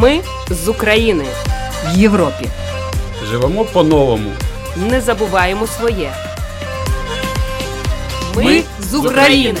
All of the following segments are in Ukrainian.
Ми з України в Європі. Живемо по-новому. Не забуваємо своє. Ми з України.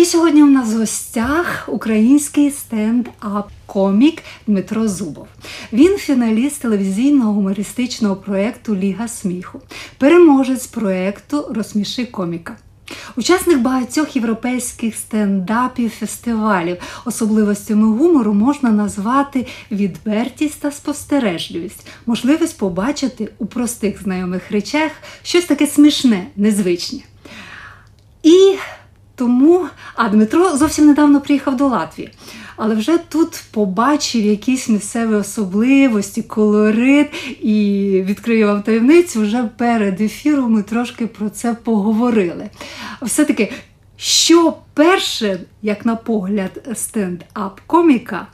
І сьогодні у нас в гостях український стенд-ап-комік Дмитро Зубов. Він фіналіст телевізійного гумористичного проєкту Ліга сміху, переможець проєкту Розсміши коміка. Учасник багатьох європейських стендапів, фестивалів. Особливостями гумору можна назвати відвертість та спостережливість, можливість побачити у простих знайомих речах щось таке смішне, незвичне. І тому, а Дмитро зовсім недавно приїхав до Латвії, але вже тут побачив якісь місцеві особливості, колорит і відкрию вам таємницю. Вже перед ефіром ми трошки про це поговорили. Все-таки, що перше, як на погляд, стенд-ап коміка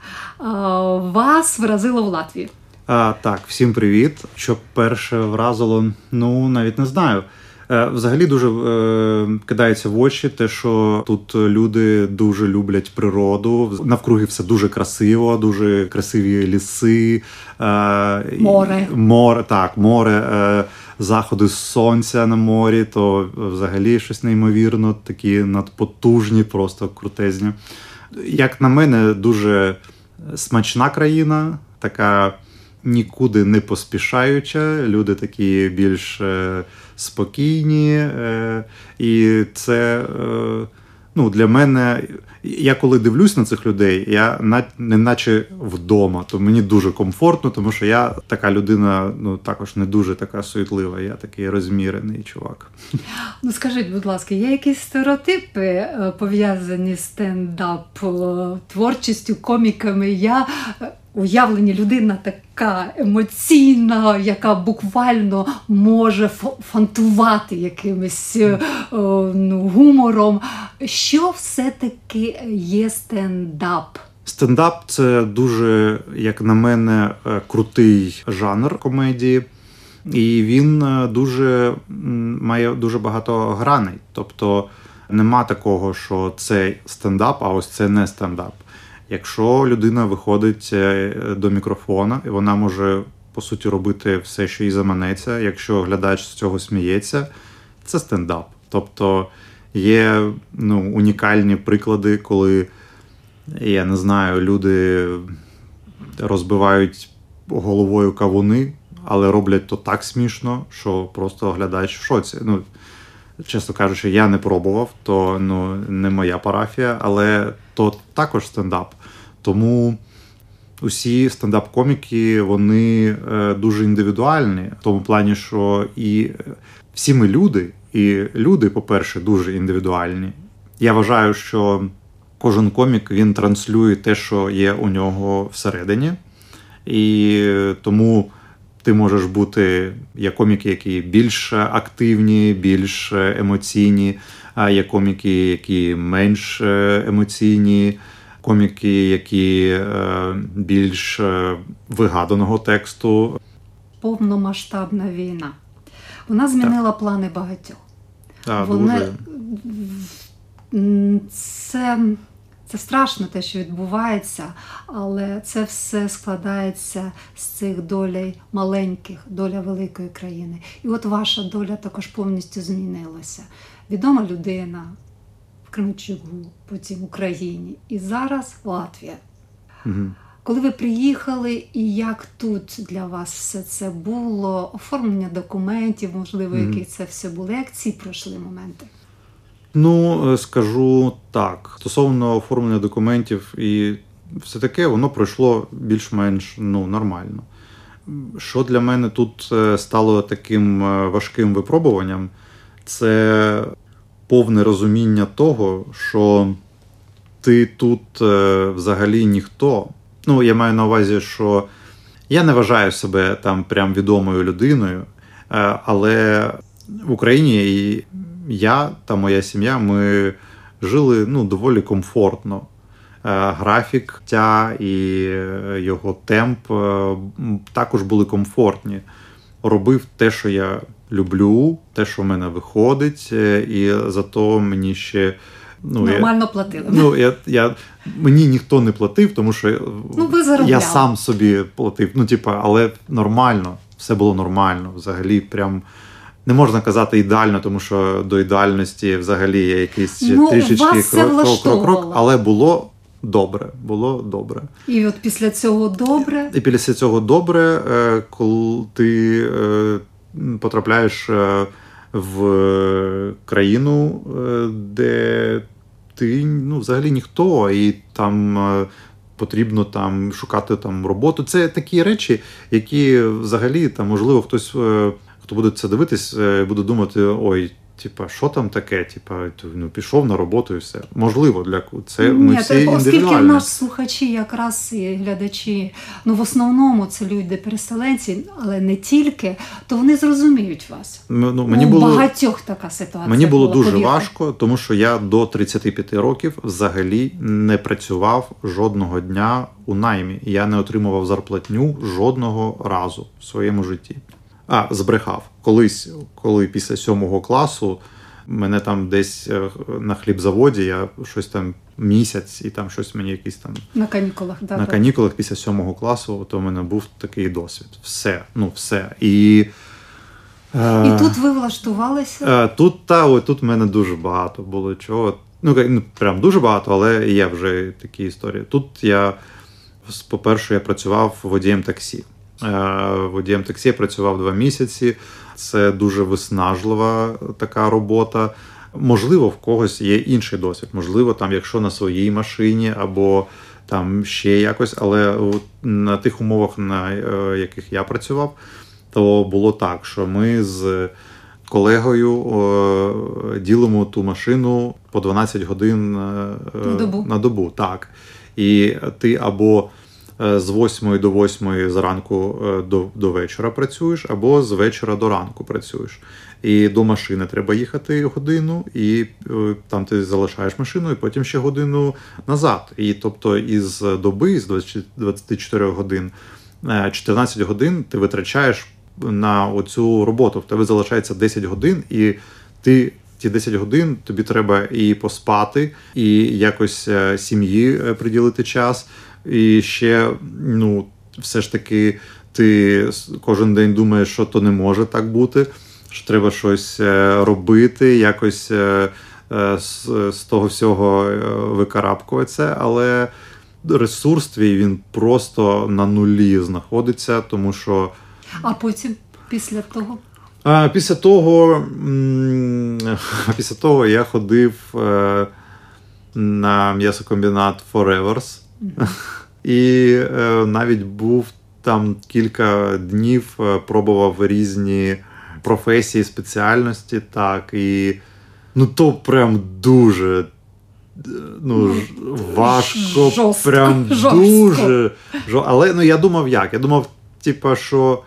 вас вразило в Латвії? А, Так, всім привіт. Що перше вразило, ну навіть не знаю. Е, взагалі дуже е, кидається в очі, те, що тут люди дуже люблять природу. Навкруги все дуже красиво, дуже красиві ліси, е, море. Море, так, море, е, заходи сонця на морі, то взагалі щось неймовірно, такі надпотужні, просто крутезні. Як на мене, дуже смачна країна, така нікуди не поспішаюча. Люди такі більш е, спокійні. Е, і це е, ну, для мене. Я коли дивлюсь на цих людей, я не наче вдома, то мені дуже комфортно, тому що я така людина, ну також не дуже така суетлива. Я такий розмірений чувак. Ну скажіть, будь ласка, є якісь стереотипи пов'язані з стендап творчістю, коміками? Я уявлені людина така емоційна, яка буквально може фантувати якимось е, ну, гумором. Що все-таки є стендап? Стендап це дуже, як на мене, е, крутий жанр комедії. І він е, дуже має дуже багато граней. Тобто нема такого, що це стендап, а ось це не стендап. Якщо людина виходить е, до мікрофона, і вона може по суті робити все, що їй заманеться. Якщо глядач з цього сміється, це стендап. Тобто є ну, унікальні приклади, коли я не знаю, люди розбивають головою кавуни, але роблять то так смішно, що просто глядач в шоці. Ну, Чесно кажучи, я не пробував, то ну, не моя парафія, але то також стендап. Тому усі стендап-коміки вони е, дуже індивідуальні, в тому плані, що і всі ми люди, і люди, по-перше, дуже індивідуальні. Я вважаю, що кожен комік він транслює те, що є у нього всередині. І тому ти можеш бути є коміки, які більш активні, більш емоційні, а є коміки, які менш емоційні, коміки, які е, більш е, вигаданого тексту. Повномасштабна війна. Вона змінила так. плани багатьох. Так, Вони... дуже. Це це страшно те, що відбувається, але це все складається з цих долей маленьких, доля великої країни. І от ваша доля також повністю змінилася. Відома людина в Кременчугу, потім Україні і зараз Латвія. Угу. Коли ви приїхали, і як тут для вас все це було? Оформлення документів, можливо, які це все були? Як ці пройшли моменти? Ну, е, скажу так. Стосовно оформлення документів і все таке, воно пройшло більш-менш ну, нормально. Що для мене тут е, стало таким е, важким випробуванням, це повне розуміння того, що ти тут е, взагалі ніхто. Ну, я маю на увазі, що я не вважаю себе там прям відомою людиною, е, але в Україні і я та моя сім'я ми жили ну, доволі комфортно. Е, Графік тя і його темп також були комфортні. Робив те, що я люблю, те, що в мене виходить, е, і зато мені ще ну, я, Нормально платили. ну, я, я, мені ніхто не платив, тому що е, Ну, ви я сам собі платив. Ну, типа, але нормально, все було нормально. Взагалі, прям не можна казати ідеально, тому що до ідеальності взагалі є якийсь Ну, трішечки крок, крок, крок, але було добре. Було добре. І от після цього добре. І після цього добре, е, коли ти потрапляєш е, в країну, е, де ти ну, взагалі ніхто, і там е, потрібно там шукати там роботу. Це такі речі, які взагалі там, можливо, хтось, хто буде це дивитись, буде думати: ой. Типа, що там таке? Типа, ну пішов на роботу і все. Можливо, для це ми Ні, всі оскільки в нас слухачі, якраз і глядачі, ну в основному це люди переселенці, але не тільки, то вони зрозуміють вас. Ну, ну, мені У було багатьох така ситуація. Мені було була, дуже повірте. важко, тому що я до 35 років взагалі не працював жодного дня у наймі. Я не отримував зарплатню жодного разу в своєму житті. А, збрехав. Колись, коли після сьомого класу мене там десь е, на хлібзаводі, я щось там місяць, і там щось мені якийсь там На канікулах. Да, на так. канікулах після сьомого класу, то в мене був такий досвід. Все, ну все. І, е, І тут ви влаштувалися. Е, Тут та ой, тут в мене дуже багато було чого. Ну, ну, прям дуже багато, але є вже такі історії. Тут я, по-перше, я працював водієм таксі. Е, Водієм таксі я працював два місяці. Це дуже виснажлива така робота. Можливо, в когось є інший досвід. Можливо, там, якщо на своїй машині або там ще якось, але на тих умовах, на е, яких я працював, то було так, що ми з колегою е, ділимо ту машину по 12 годин На добу. на добу. Так. І ти або з 8 до 8 зранку е, до, до вечора працюєш, або з вечора до ранку працюєш. І до машини треба їхати годину, і е, там ти залишаєш машину, і потім ще годину назад. І тобто із доби, з 20 24 годин, е, 14 годин ти витрачаєш на оцю роботу. В тебе залишається 10 годин, і ти ті 10 годин тобі треба і поспати, і якось е, сім'ї е, приділити час. І ще, ну, все ж таки, ти кожен день думаєш, що то не може так бути, що треба щось е, робити, якось е, е, з, з того всього викарабкуватися. Але ресурс твій він просто на нулі знаходиться, тому що. А потім, після того, А, після того, після того я ходив на м'ясокомбінат Forevers. І е, навіть був там кілька днів, е, пробував різні професії, спеціальності, так. І ну то прям дуже. е, Ну, важко, жорстко, прям жорстко. дуже. Але ну, я думав як? Я думав, типа, що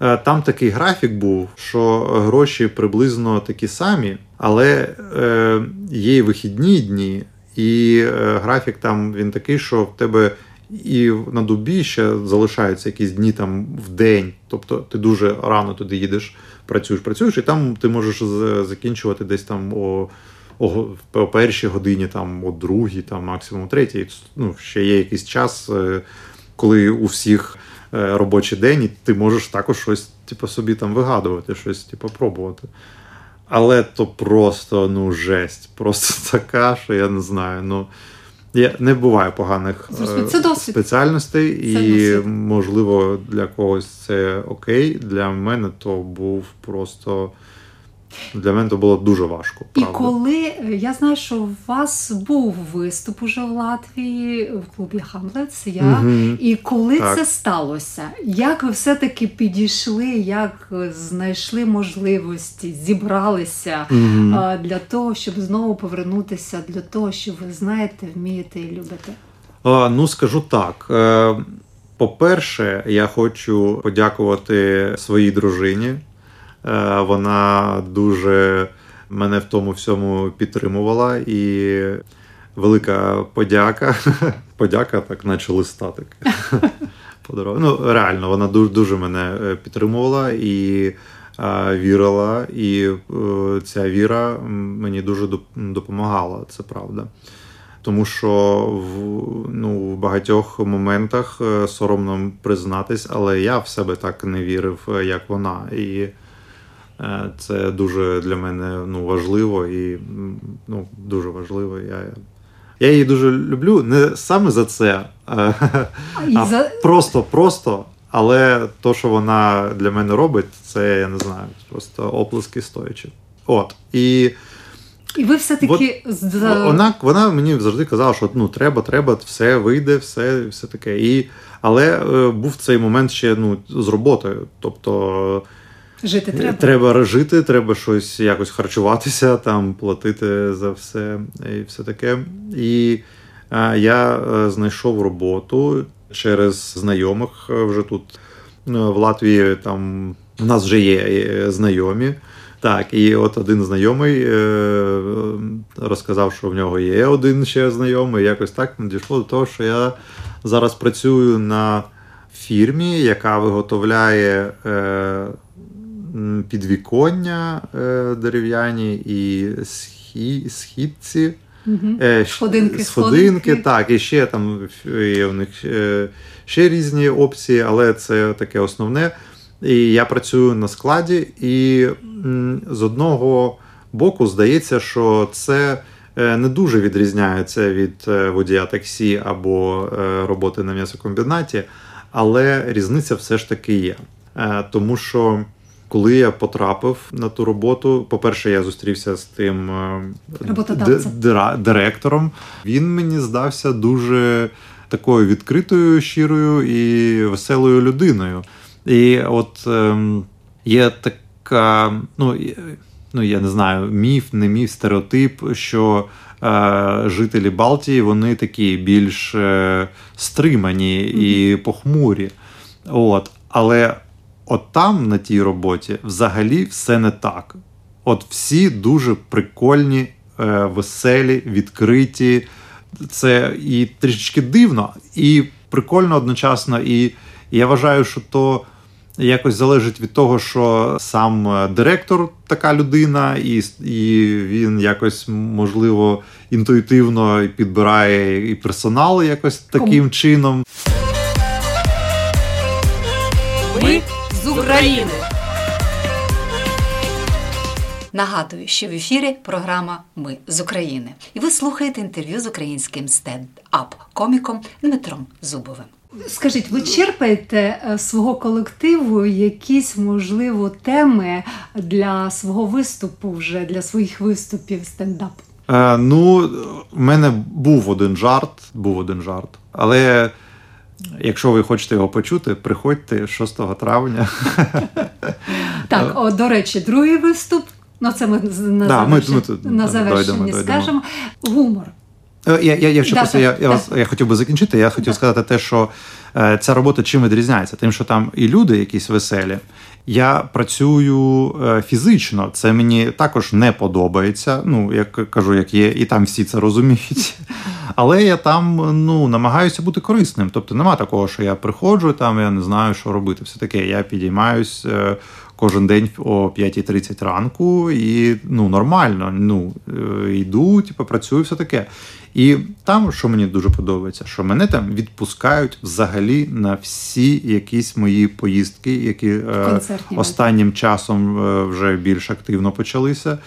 е, там такий графік був, що гроші приблизно такі самі, але е, є і вихідні дні, і е, графік там він такий, що в тебе і на добі ще залишаються якісь дні там в день. Тобто ти дуже рано туди їдеш, працюєш, працюєш, і там ти можеш закінчувати десь там о. О, о першій годині, там, о другій, там, максимум третій. Ну, ще є якийсь час, е, коли у всіх е, робочий день, і ти можеш також щось типу, собі там вигадувати, щось типу, пробувати. Але то просто ну, жесть. Просто така, що я не знаю. Ну, Я не буває поганих Це е, досвід. спеціальностей, Це і досвід. можливо для когось це окей. Для мене то був просто для мене то було дуже важко. І коли я знаю, що у вас був виступ уже в Латвії в клубі Хамлетс, я Мгм. і коли Так. це сталося, як ви все-таки підійшли, як е, знайшли можливості, зібралися а, для того, щоб знову повернутися, для того, що ви знаєте, вмієте і любите? А, ну, скажу так. Е, По-перше, я хочу подякувати своїй дружині. Е, Вона дуже мене в тому всьому підтримувала і велика подяка. Подяка, так, наче листа так. Подарував. Ну, реально, вона дуже, дуже мене е, підтримувала і е, вірила, і ця віра мені дуже допомагала, це правда. Тому що в, ну, в багатьох моментах соромно признатись, але я в себе так не вірив, як вона. І це дуже для мене ну, важливо і ну, дуже важливо. Я, я її дуже люблю не саме за це, е, І а за- просто, просто. Але то, що вона для мене робить, це я не знаю, просто оплески стоячи. От. І І ви все-таки за... вона, вона мені завжди казала, що ну треба, треба, все вийде, все, все таке. І, але е, був цей момент ще ну, з роботою. Тобто жити е, треба. треба жити, треба щось якось харчуватися, там платити за все і все таке. І е, я е, знайшов роботу через знайомих вже тут в Латвії. Там у нас вже є знайомі. Так, і от один знайомий розказав, що в нього є один ще знайомий. Якось так дійшло до того, що я зараз працюю на фірмі, яка виготовляє підвіконня е, дерев'яні і схі, східці. Е, Сходинки, сходинки, так, і ще там є у них е, ще різні опції, але це таке основне. І я працюю на складі, і з одного боку здається, що це не дуже відрізняється від водія таксі або роботи на м'ясокомбінаті, але різниця все ж таки є. Тому що коли я потрапив на ту роботу, по-перше, я зустрівся з тим е, д- директором. Він мені здався дуже такою відкритою, щирою і веселою людиною. І от ем, є така, ну, ну я не знаю, міф, не міф, стереотип, що е, жителі Балтії вони такі більш е, стримані і похмурі. От. Але от там, на тій роботі, взагалі все не так. От всі дуже прикольні, е, веселі, відкриті. Це і трішечки дивно, і прикольно одночасно. І я вважаю, що то якось залежить від того, що сам е, директор така людина, і, і він якось, можливо, інтуїтивно підбирає і персонал якось таким чином. Ми України. Нагадую, що в ефірі програма Ми з України. І ви слухаєте інтерв'ю з українським стенд-ап-коміком Дмитром Зубовим. Скажіть, ви черпаєте е, свого колективу якісь, можливо, теми для свого виступу вже для своїх виступів стендап? Е, ну, в мене був один жарт, був один жарт. Але якщо ви хочете його почути, приходьте 6 травня. Так, о, до речі, другий виступ. Ну, це ми на, Да, ми- завершенні, ми на завершення дойдемо, дойдемо. скажемо. Гумор. Е, Я, я, якщо Да, просто я, я, вас, я хотів би закінчити, я хотів сказати те, що е, ця робота чим відрізняється? Тим, що там і люди якісь веселі. Я працюю е, фізично, це мені також не подобається. Ну, як кажу, як є, і там всі це розуміють. Але я там ну, намагаюся бути корисним. Тобто нема такого, що я приходжу, там я не знаю, що робити. Все таке, я підіймаюсь е, кожен день о 5.30 ранку і ну, нормально. Ну, е, йду, типу, працюю, все таке. І там, що мені дуже подобається, що мене там відпускають взагалі на всі якісь мої поїздки, які е, останнім часом е, вже більш активно почалися.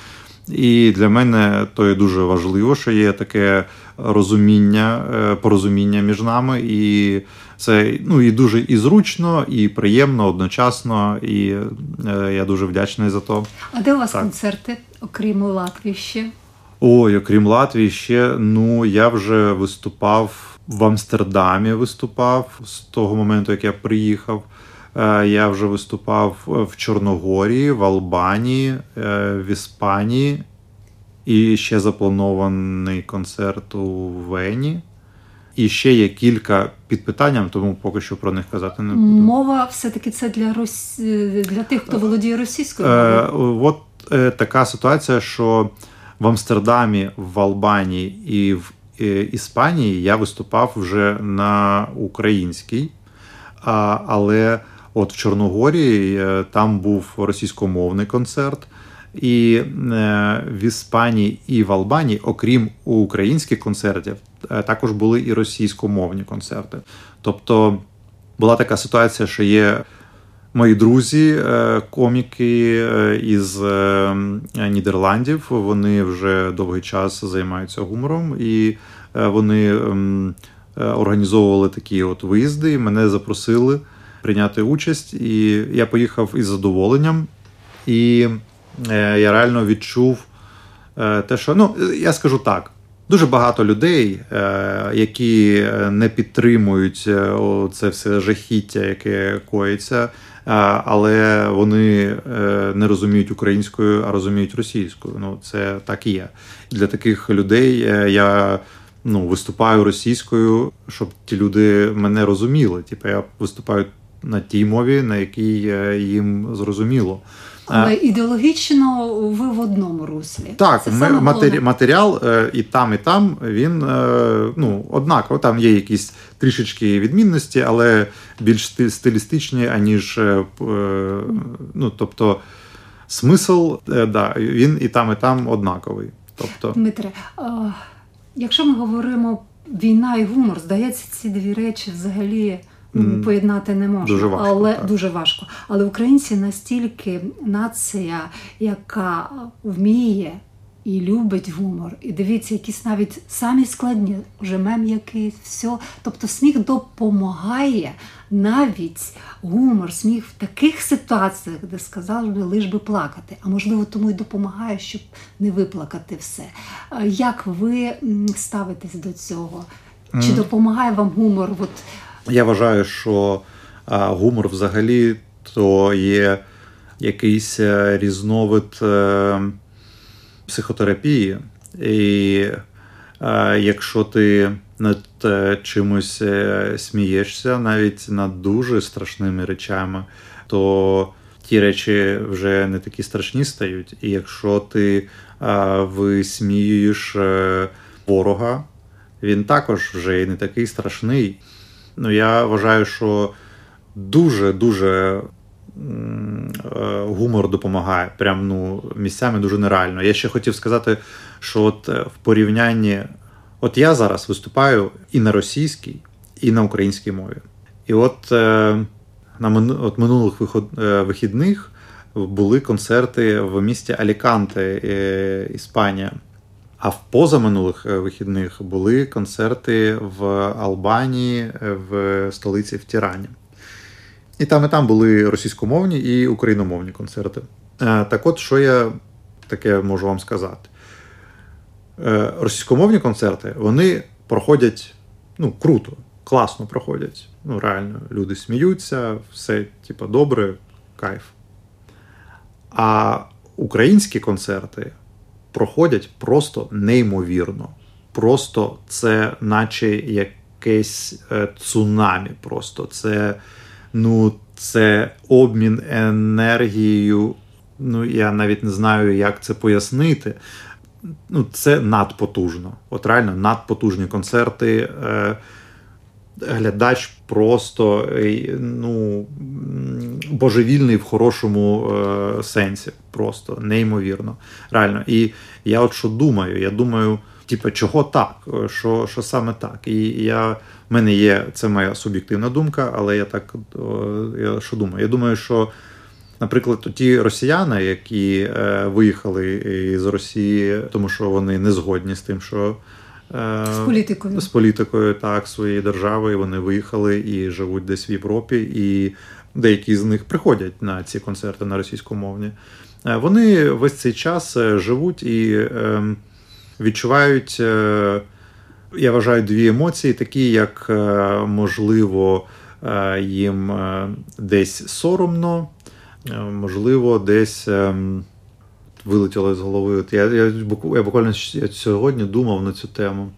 І для мене то є дуже важливо, що є таке розуміння, е, порозуміння між нами, і це ну і дуже і зручно, і приємно одночасно. І е, я дуже вдячний за то. А де у вас Так. концерти, окрім Латвії ще? Ой, окрім Латвії, ще ну я вже виступав в Амстердамі. Виступав з того моменту, як я приїхав. Е, Я вже виступав в Чорногорії, в Албанії, е, в Іспанії. І ще запланований концерт у Вені. І ще є кілька під питанням, тому поки що про них казати не буду. Мова все-таки це для Рос... для тих, хто володіє російською Е, от е, така ситуація, що в Амстердамі, в Албанії і в Іспанії я виступав вже на українській, але от в Чорногорії е, там був російськомовний концерт. І е, в Іспанії і в Албанії, окрім українських концертів, е, також були і російськомовні концерти. Тобто була така ситуація, що є мої друзі, е, коміки е, із е, Нідерландів. Вони вже довгий час займаються гумором, і вони організовували такі от виїзди. і Мене запросили прийняти участь, і я поїхав із задоволенням. І я реально відчув те, що ну я скажу так. Дуже багато людей, які не підтримують це все жахіття, яке коїться, але вони е, не розуміють українською, а розуміють російською. Ну це так і є. Для таких людей е, я ну, виступаю російською, щоб ті люди мене розуміли. Типу я виступаю на тій мові, на якій е, їм зрозуміло. Але ідеологічно ви в одному руслі. Так, Це ми, матері, матеріал і там, і там він ну, однаково. Там є якісь трішечки відмінності, але більш стилістичні, аніж е, е, ну, тобто смисл, е, да, він і там, і там однаковий. Тобто, Дмитре, а, якщо ми говоримо війна і гумор, здається, ці дві речі взагалі ну, поєднати не можна. дуже важко, але так. дуже важко. Але українці настільки нація, яка вміє. І любить гумор, і дивіться, якісь навіть самі складні, вже мем якийсь, все. Тобто сміх допомагає навіть гумор, сміх в таких ситуаціях, де сказали би, лиш би плакати. А можливо, тому й допомагає, щоб не виплакати все. Е, Як ви ставитесь до цього? Чи допомагає вам гумор? От я вважаю, що а, гумор взагалі то є якийсь е, різновид е, психотерапії. І е, якщо ти над е, чимось е, смієшся, навіть над дуже страшними речами, то ті речі вже не такі страшні стають. І якщо ти висміюєш ворога, він також вже і не такий страшний. Ну, я вважаю, що дуже дуже гумор допомагає. Прям ну, місцями дуже нереально. Я ще хотів сказати, що от е, в порівнянні, от я зараз виступаю і на російській, і на українській мові. І от е, на от минулих е, вихідних були концерти в місті Аліканте, е, Іспанія. А в позаминулих е, вихідних були концерти в Албанії, е, в столиці в Тірані. І там, і там були російськомовні і україномовні концерти. Е, Так от, що я таке можу вам сказати? Е, Російськомовні концерти вони проходять ну, круто, класно проходять. Ну, реально, люди сміються, все, типу, добре, кайф. А українські концерти проходять просто неймовірно. Просто це, наче якесь е, цунамі. Просто це, ну, це обмін енергією. Ну, я навіть не знаю, як це пояснити. Ну, це надпотужно. От реально надпотужні концерти. Е, глядач просто е, ну, божевільний в хорошому е, сенсі. Просто неймовірно. Реально. І я от що думаю, я думаю, типу, чого так? Е, Що, що саме так? І я, в мене є, це моя суб'єктивна думка, але я так я що думаю? Я думаю, що Наприклад, ті росіяни, які е, виїхали з Росії, тому що вони не згодні з тим, що е, з політикою з політикою так своєї держави, вони виїхали і живуть десь в Європі, і деякі з них приходять на ці концерти на російськомовні. Е, вони весь цей час е, живуть і е, відчувають, е, я вважаю, дві емоції, такі як е, можливо їм десь соромно. Е, можливо, десь вилетіло з голови. Я я, я буквально сьогодні думав на цю тему.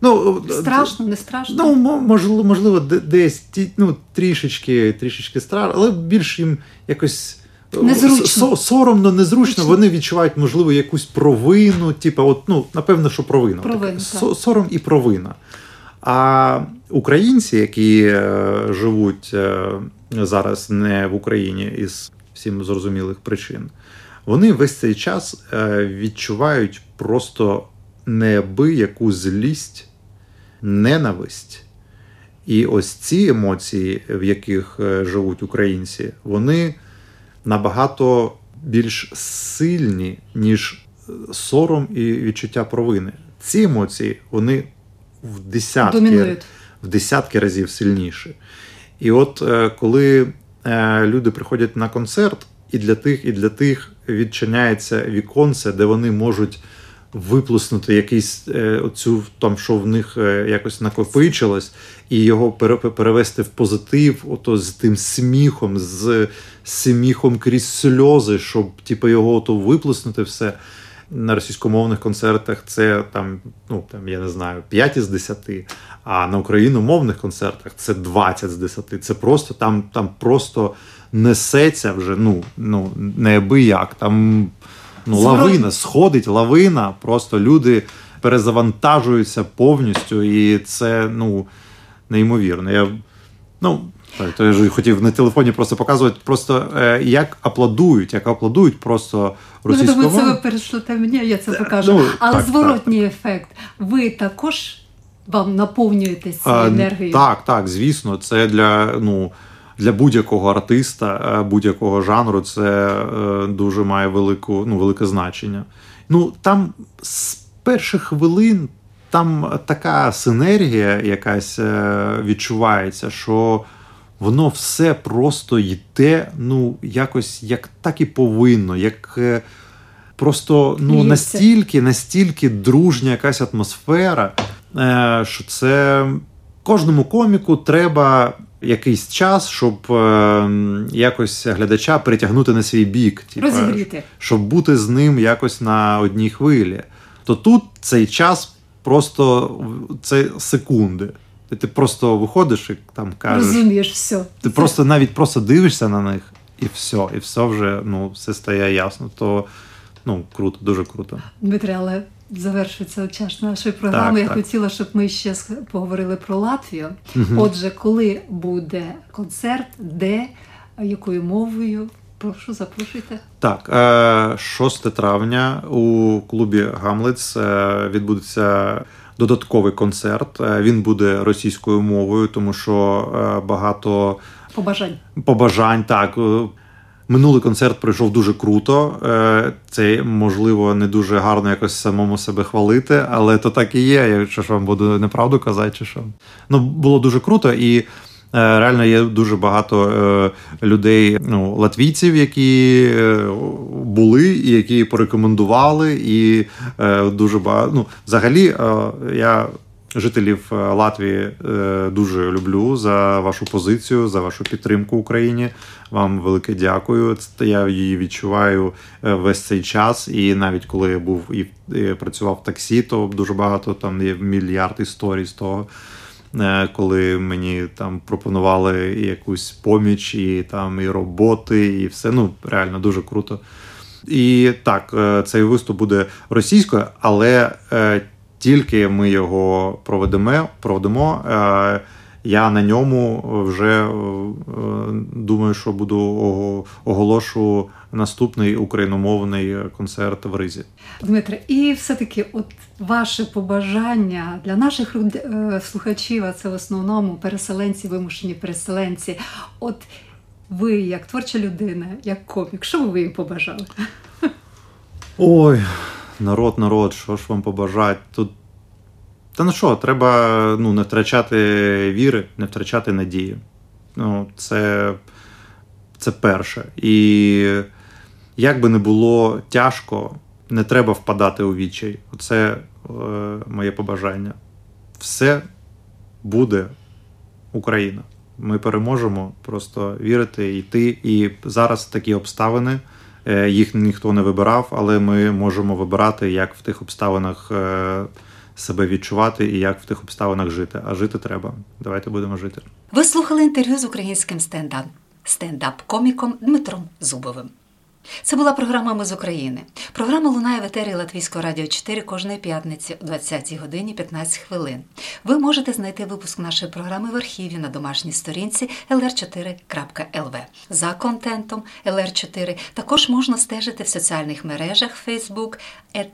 Ну, Страшно, не страшно. Ну, можливо, можливо, десь ну, трішечки трішечки страшно, але більш їм якось е, Незручно. соромно, незручно. Вони відчувають, можливо, якусь провину. Типу, от, ну, напевно, що провина. Провина, Сором і провина. А українці, які е, живуть е, зараз не в Україні із всім зрозумілих причин, вони весь цей час е, відчувають просто неабияку злість, ненависть. І ось ці емоції, в яких е, живуть українці, вони набагато більш сильні, ніж сором і відчуття провини. Ці емоції вони в десятки в десятки разів сильніші. І от е, коли Е, люди приходять на концерт, і для тих, і для тих відчиняється віконце, де вони можуть виплеснути якийсь е, оцю там, що в них е, якось накопичилось, і його перевести в позитив, ото з тим сміхом, з сміхом крізь сльози, щоб типу, його ото виплеснути все. На російськомовних концертах це там, ну там я не знаю, 5 із 10, а на україномовних концертах це 20 з 10. Це просто там там просто несеться вже ну, ну неабияк. Там ну, лавина сходить, лавина, просто люди перезавантажуються повністю, і це ну, неймовірно. Я, ну, так, то я ж хотів на телефоні просто показувати, просто е, як аплодують, як аплодують просто російською Ну, це ви перейшлите мені, я це покажу. Ну, Але так, зворотній так. ефект. Ви також вам наповнюєтесь енергією? Так, так, звісно, це для ну. Для будь-якого артиста, е, будь-якого жанру, це е, дуже має велику, ну, велике значення. Ну там з перших хвилин там така синергія якась е, відчувається, що воно все просто йде, ну, якось як так і повинно, як просто ну, настільки, настільки дружня якась атмосфера, що це кожному коміку треба. Якийсь час, щоб е, якось глядача притягнути на свій бік, типу, розігріти, щоб бути з ним якось на одній хвилі. То тут цей час просто це секунди. Ти просто виходиш і там кажеш. Розумієш все. Ти Це... просто навіть просто дивишся на них, і все, і все вже ну, все стає ясно. То ну, круто, дуже круто. Дмитре, але завершується час нашої програми. Так, Я так. хотіла, щоб ми ще поговорили про Латвію. Угу. Отже, коли буде концерт, де, якою мовою? Прошу, запрошуйте. Так, 6 е, травня у клубі Гамлетс е, відбудеться додатковий концерт. Е, він буде російською мовою, тому що багато побажань. Побажань так. Е, минулий концерт пройшов дуже круто. Це можливо не дуже гарно якось самому себе хвалити, але то так і є. Якщо ж вам буду неправду казати, чи що ну було дуже круто і. Реально є дуже багато людей, ну латвійців, які були, і які порекомендували, і дуже багато. Ну, взагалі, я жителів Латвії дуже люблю за вашу позицію, за вашу підтримку Україні. Вам велике дякую. Я її відчуваю весь цей час. І навіть коли я був і працював в таксі, то дуже багато там є мільярд історій з того. Е, коли мені там пропонували якусь поміч, і там і роботи, і все. Ну реально дуже круто. І так, е, цей виступ буде російською, але е, тільки ми його проведемо. проведемо я на ньому вже думаю, що буду оголошу наступний україномовний концерт в Ризі. Дмитре, і все-таки, от ваше побажання для наших е, слухачів, а це в основному переселенці, вимушені переселенці. От ви, як творча людина, як комік, що ви їм побажали? Ой, народ, народ, що ж вам побажати? Тут. Та ну що, треба ну, не втрачати віри, не втрачати надії. Ну, це, це перше. І як би не було тяжко, не треба впадати у відчай. Оце е, моє побажання. Все буде Україна. Ми переможемо, просто вірити, йти. І зараз такі обставини. Е, Їх ніхто не вибирав, але ми можемо вибирати, як в тих обставинах е, себе відчувати і як в тих обставинах жити. А жити треба. Давайте будемо жити. Ви слухали інтерв'ю з українським стендап стендап-коміком Дмитром Зубовим. Це була програма Ми з України. Програма лунає в етері Латвійського радіо 4 кожної п'ятниці о 20 годині 15 хвилин. Ви можете знайти випуск нашої програми в архіві на домашній сторінці lr4.lv. За контентом LR4 також можна стежити в соціальних мережах Facebook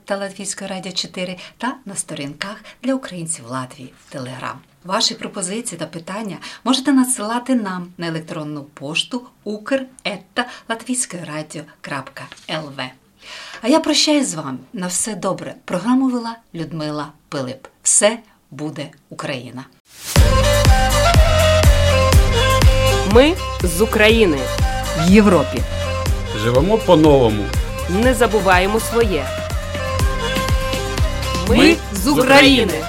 та Латвійського радіо 4 та на сторінках для українців Латвії в Телеграм. Ваші пропозиції та питання можете надсилати нам на електронну пошту ukr.латвійськорадіо.лв. А я прощаюсь з вами. На все добре. Програму вела Людмила Пилип. Все буде Україна. Ми з України в Європі. Живемо по-новому. Не забуваємо своє. Ми з України.